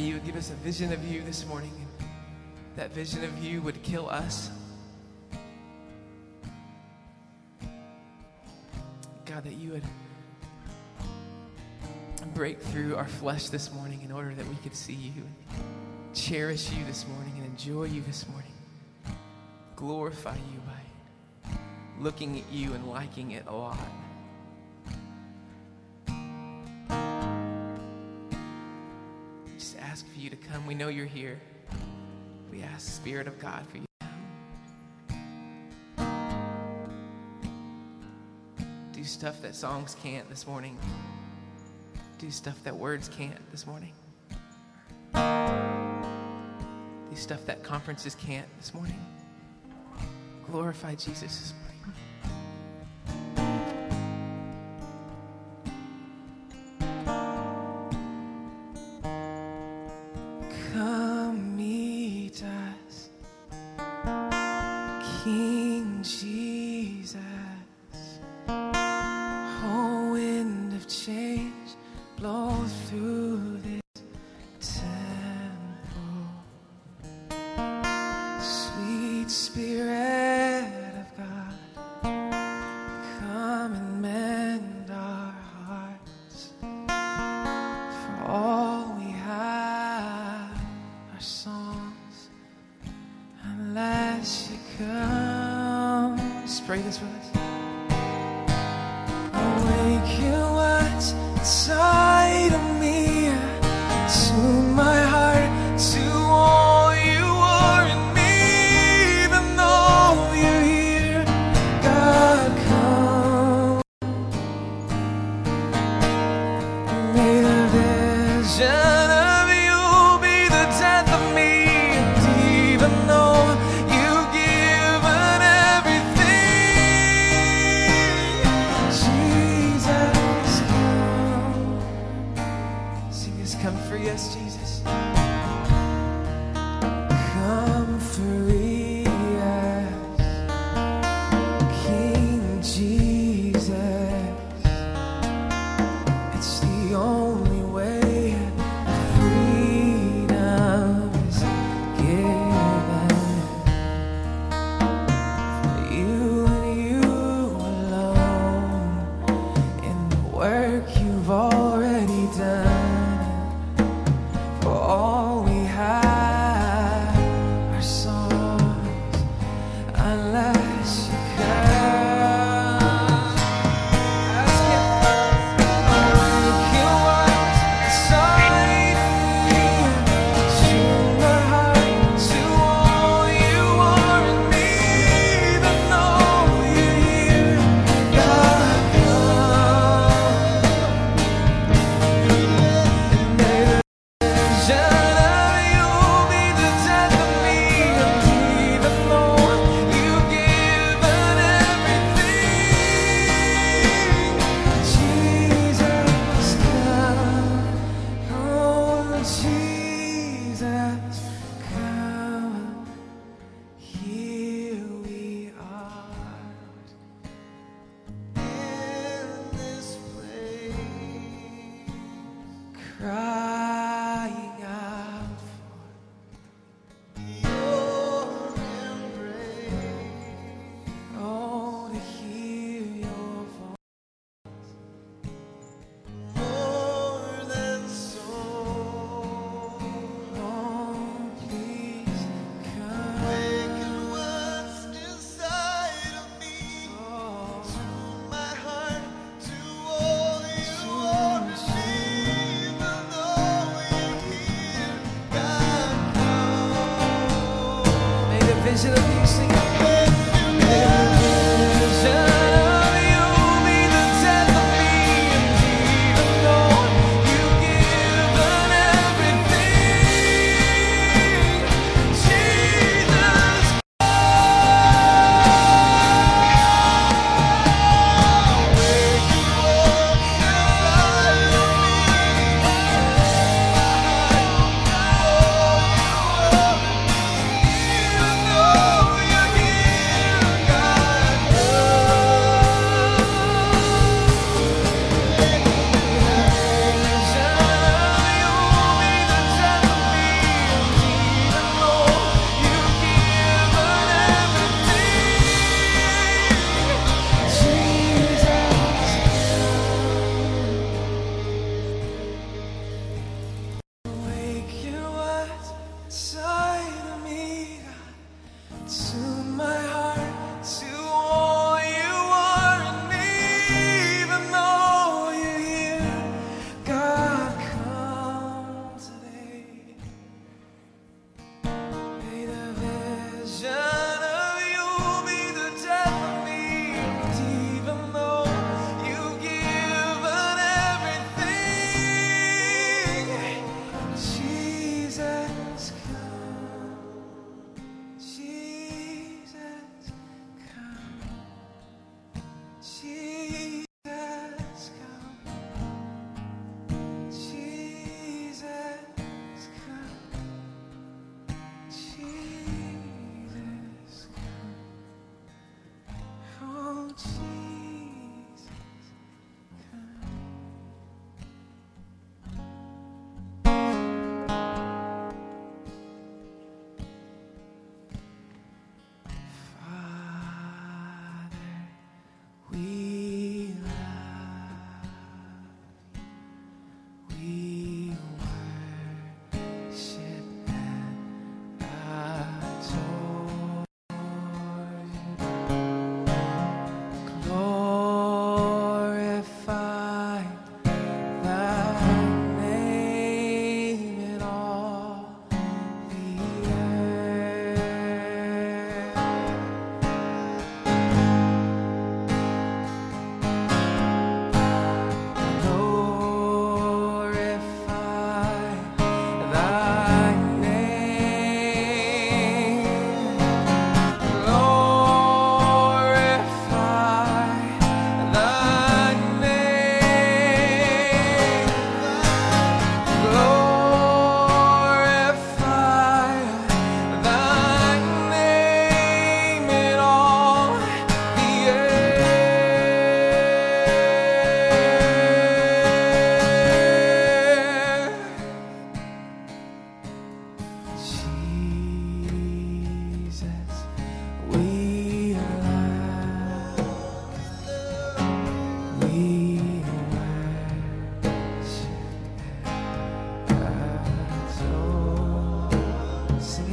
pray you would give us a vision of you this morning. That vision of you would kill us. God, that you would break through our flesh this morning in order that we could see you and cherish you this morning and enjoy you this morning. Glorify you by looking at you and liking it a lot. Just ask for you to come. We know you're here. We ask, Spirit of God, for you. to come. Do stuff that songs can't this morning. Do stuff that words can't this morning. Do stuff that conferences can't this morning. Glorify Jesus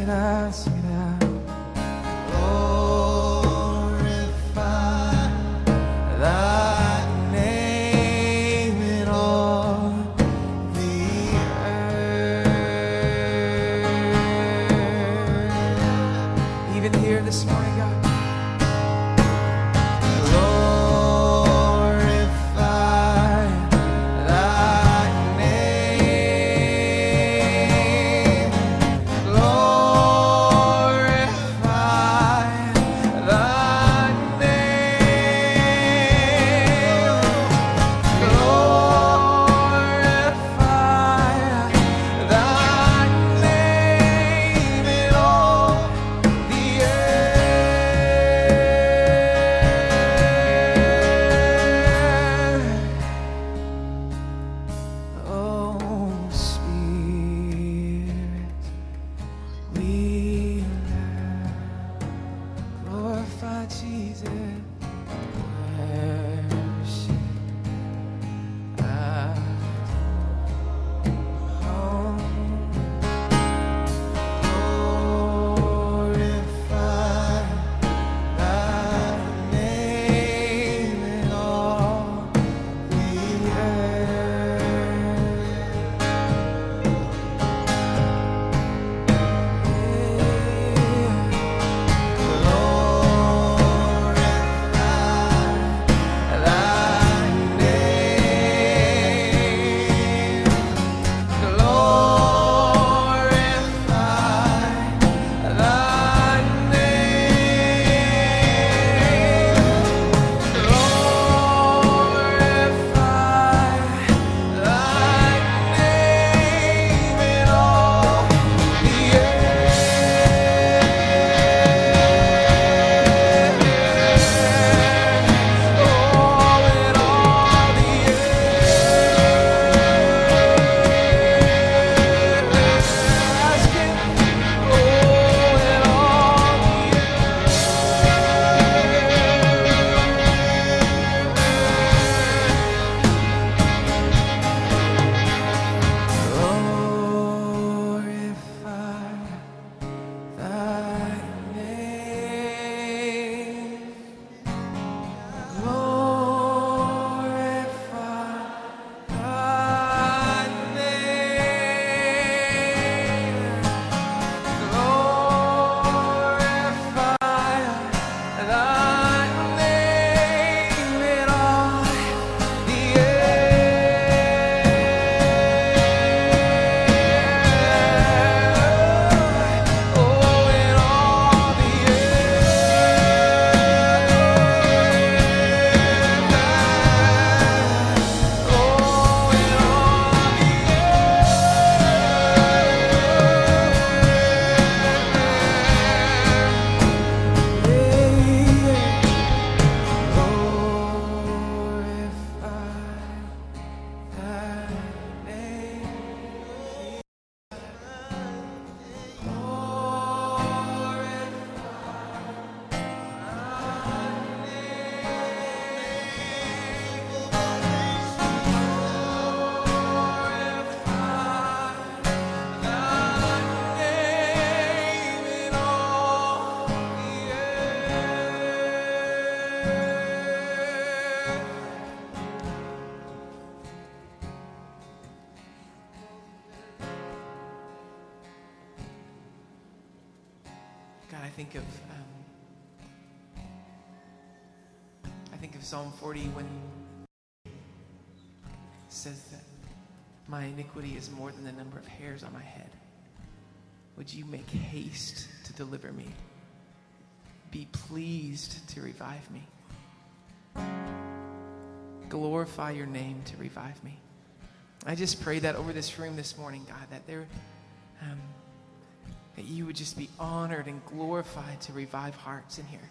será, será. I think of um, I think of Psalm 40 when it says that my iniquity is more than the number of hairs on my head. Would you make haste to deliver me? Be pleased to revive me. Glorify your name to revive me. I just pray that over this room this morning, God, that there, um, that you would just be honored and glorified to revive hearts in here.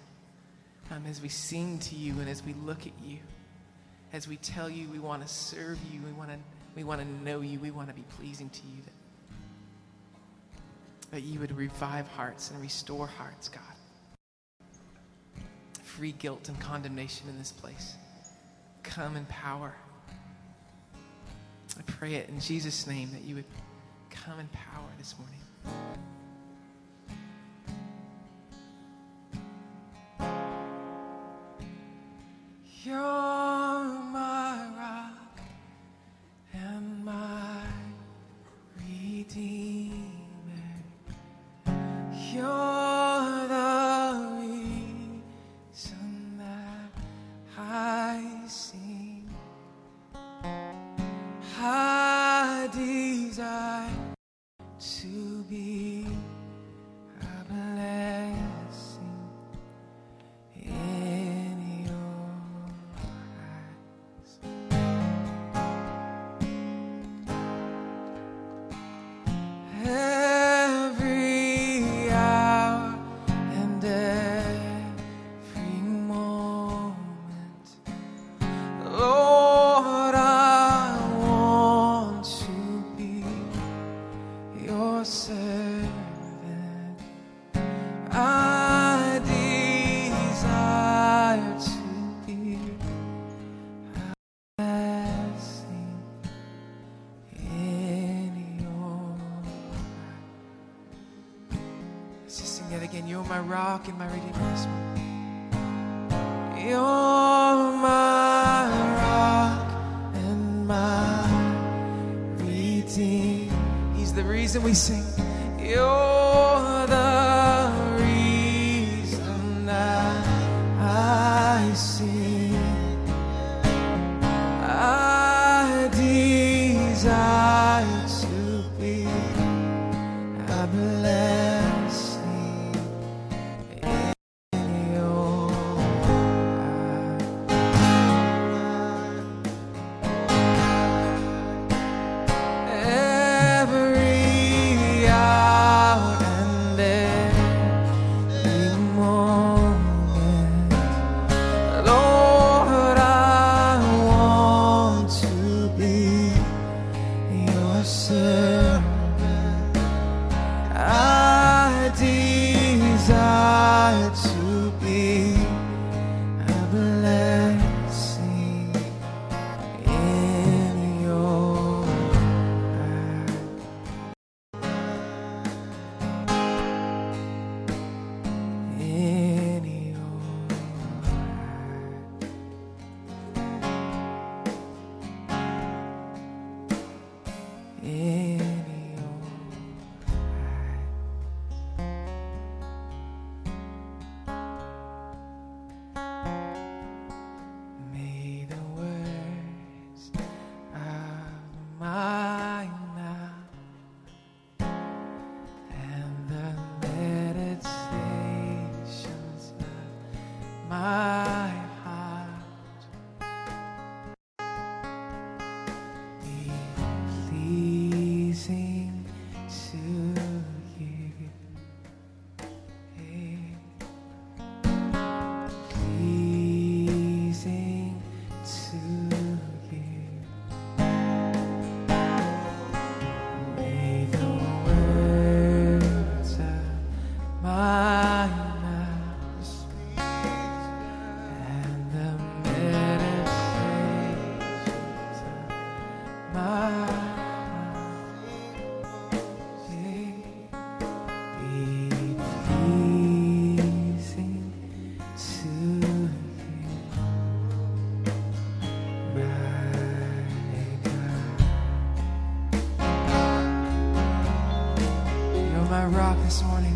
Um, as we sing to you and as we look at you, as we tell you we want to serve you, we want to we want to know you, we want to be pleasing to you. That, that you would revive hearts and restore hearts, God. Free guilt and condemnation in this place. Come in power. I pray it in Jesus' name that you would come in power this morning. Rock this morning.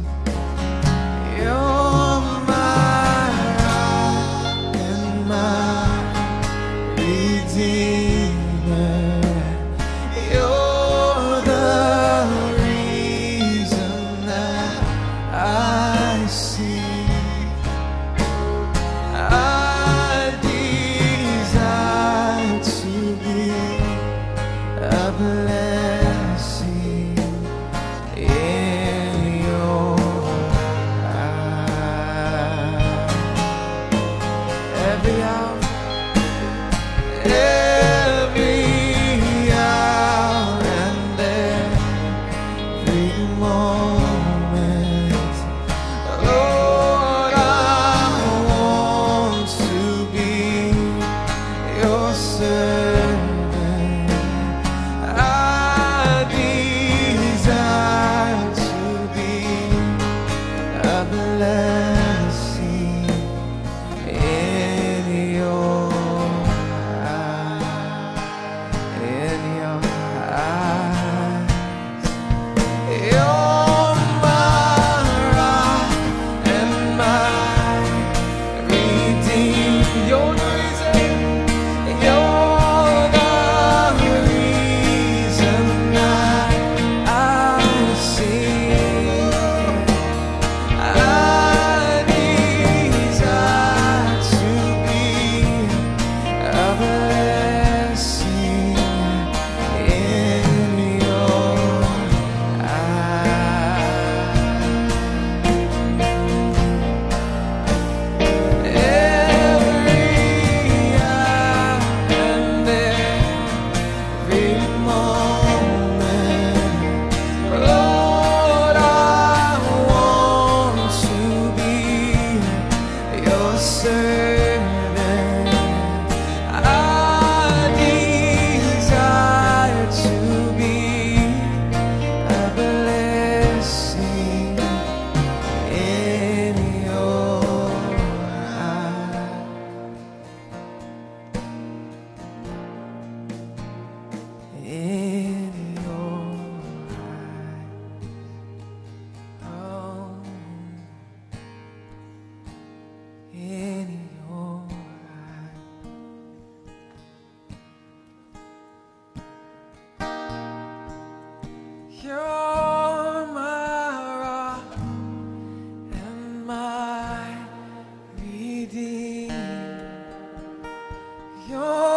say and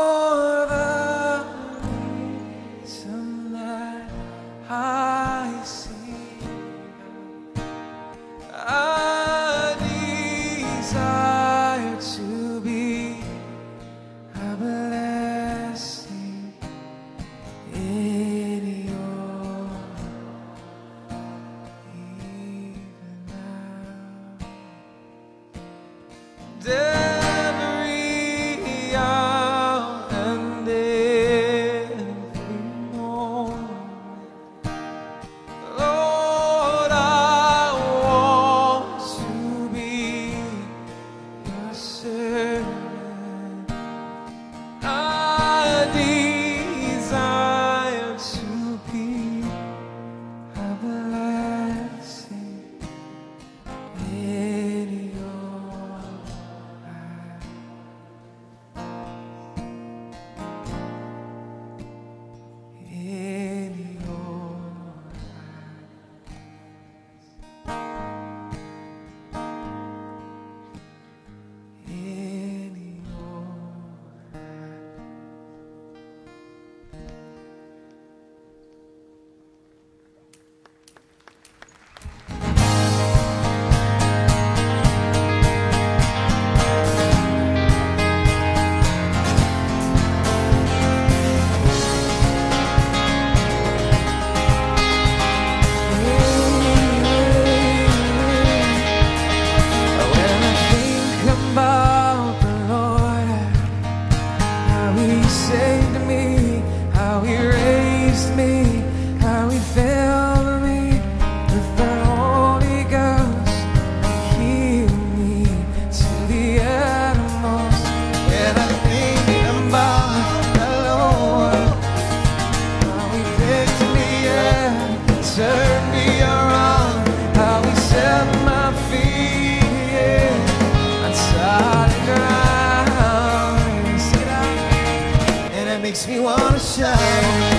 now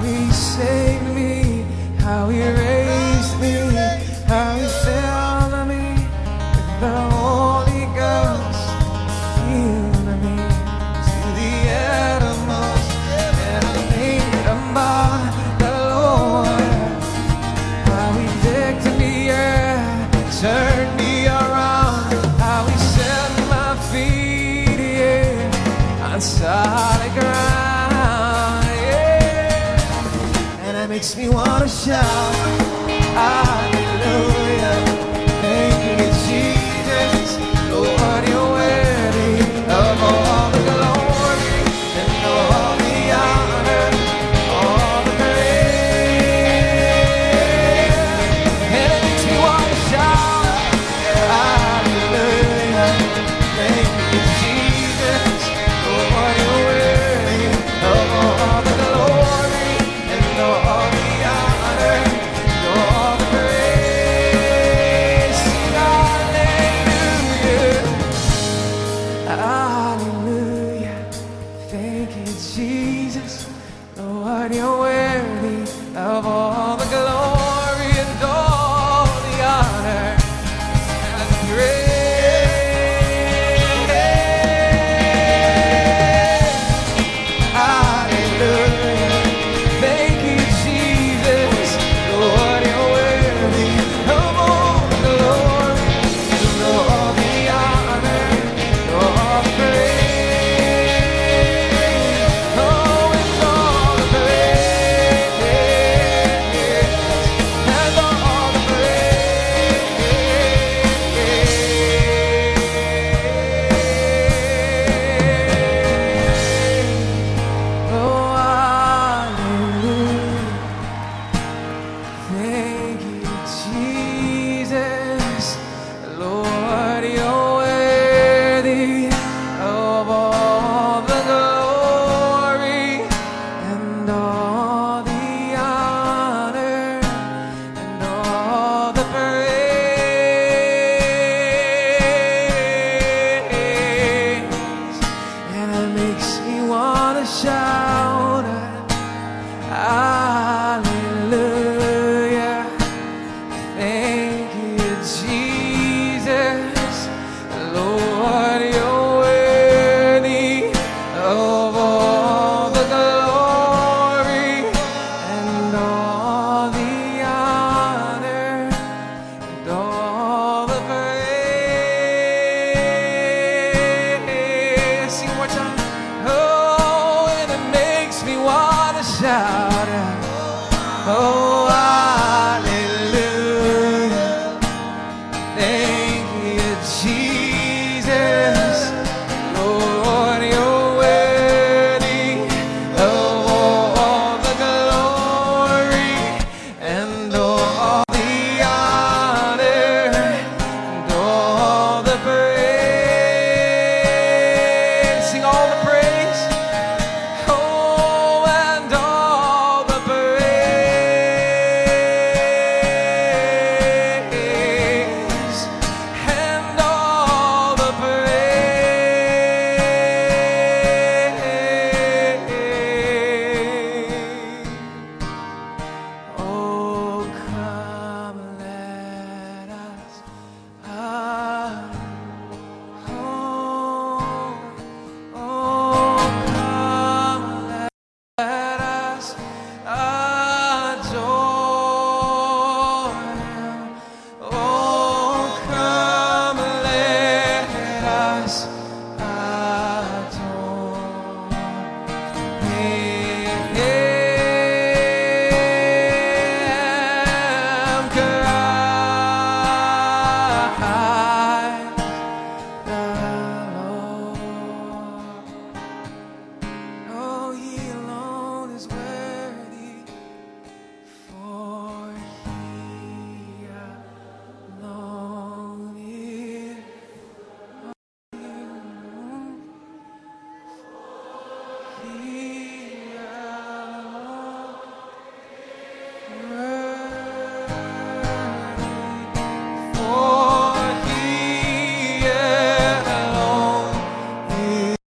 how he saved me, how he raised me. shout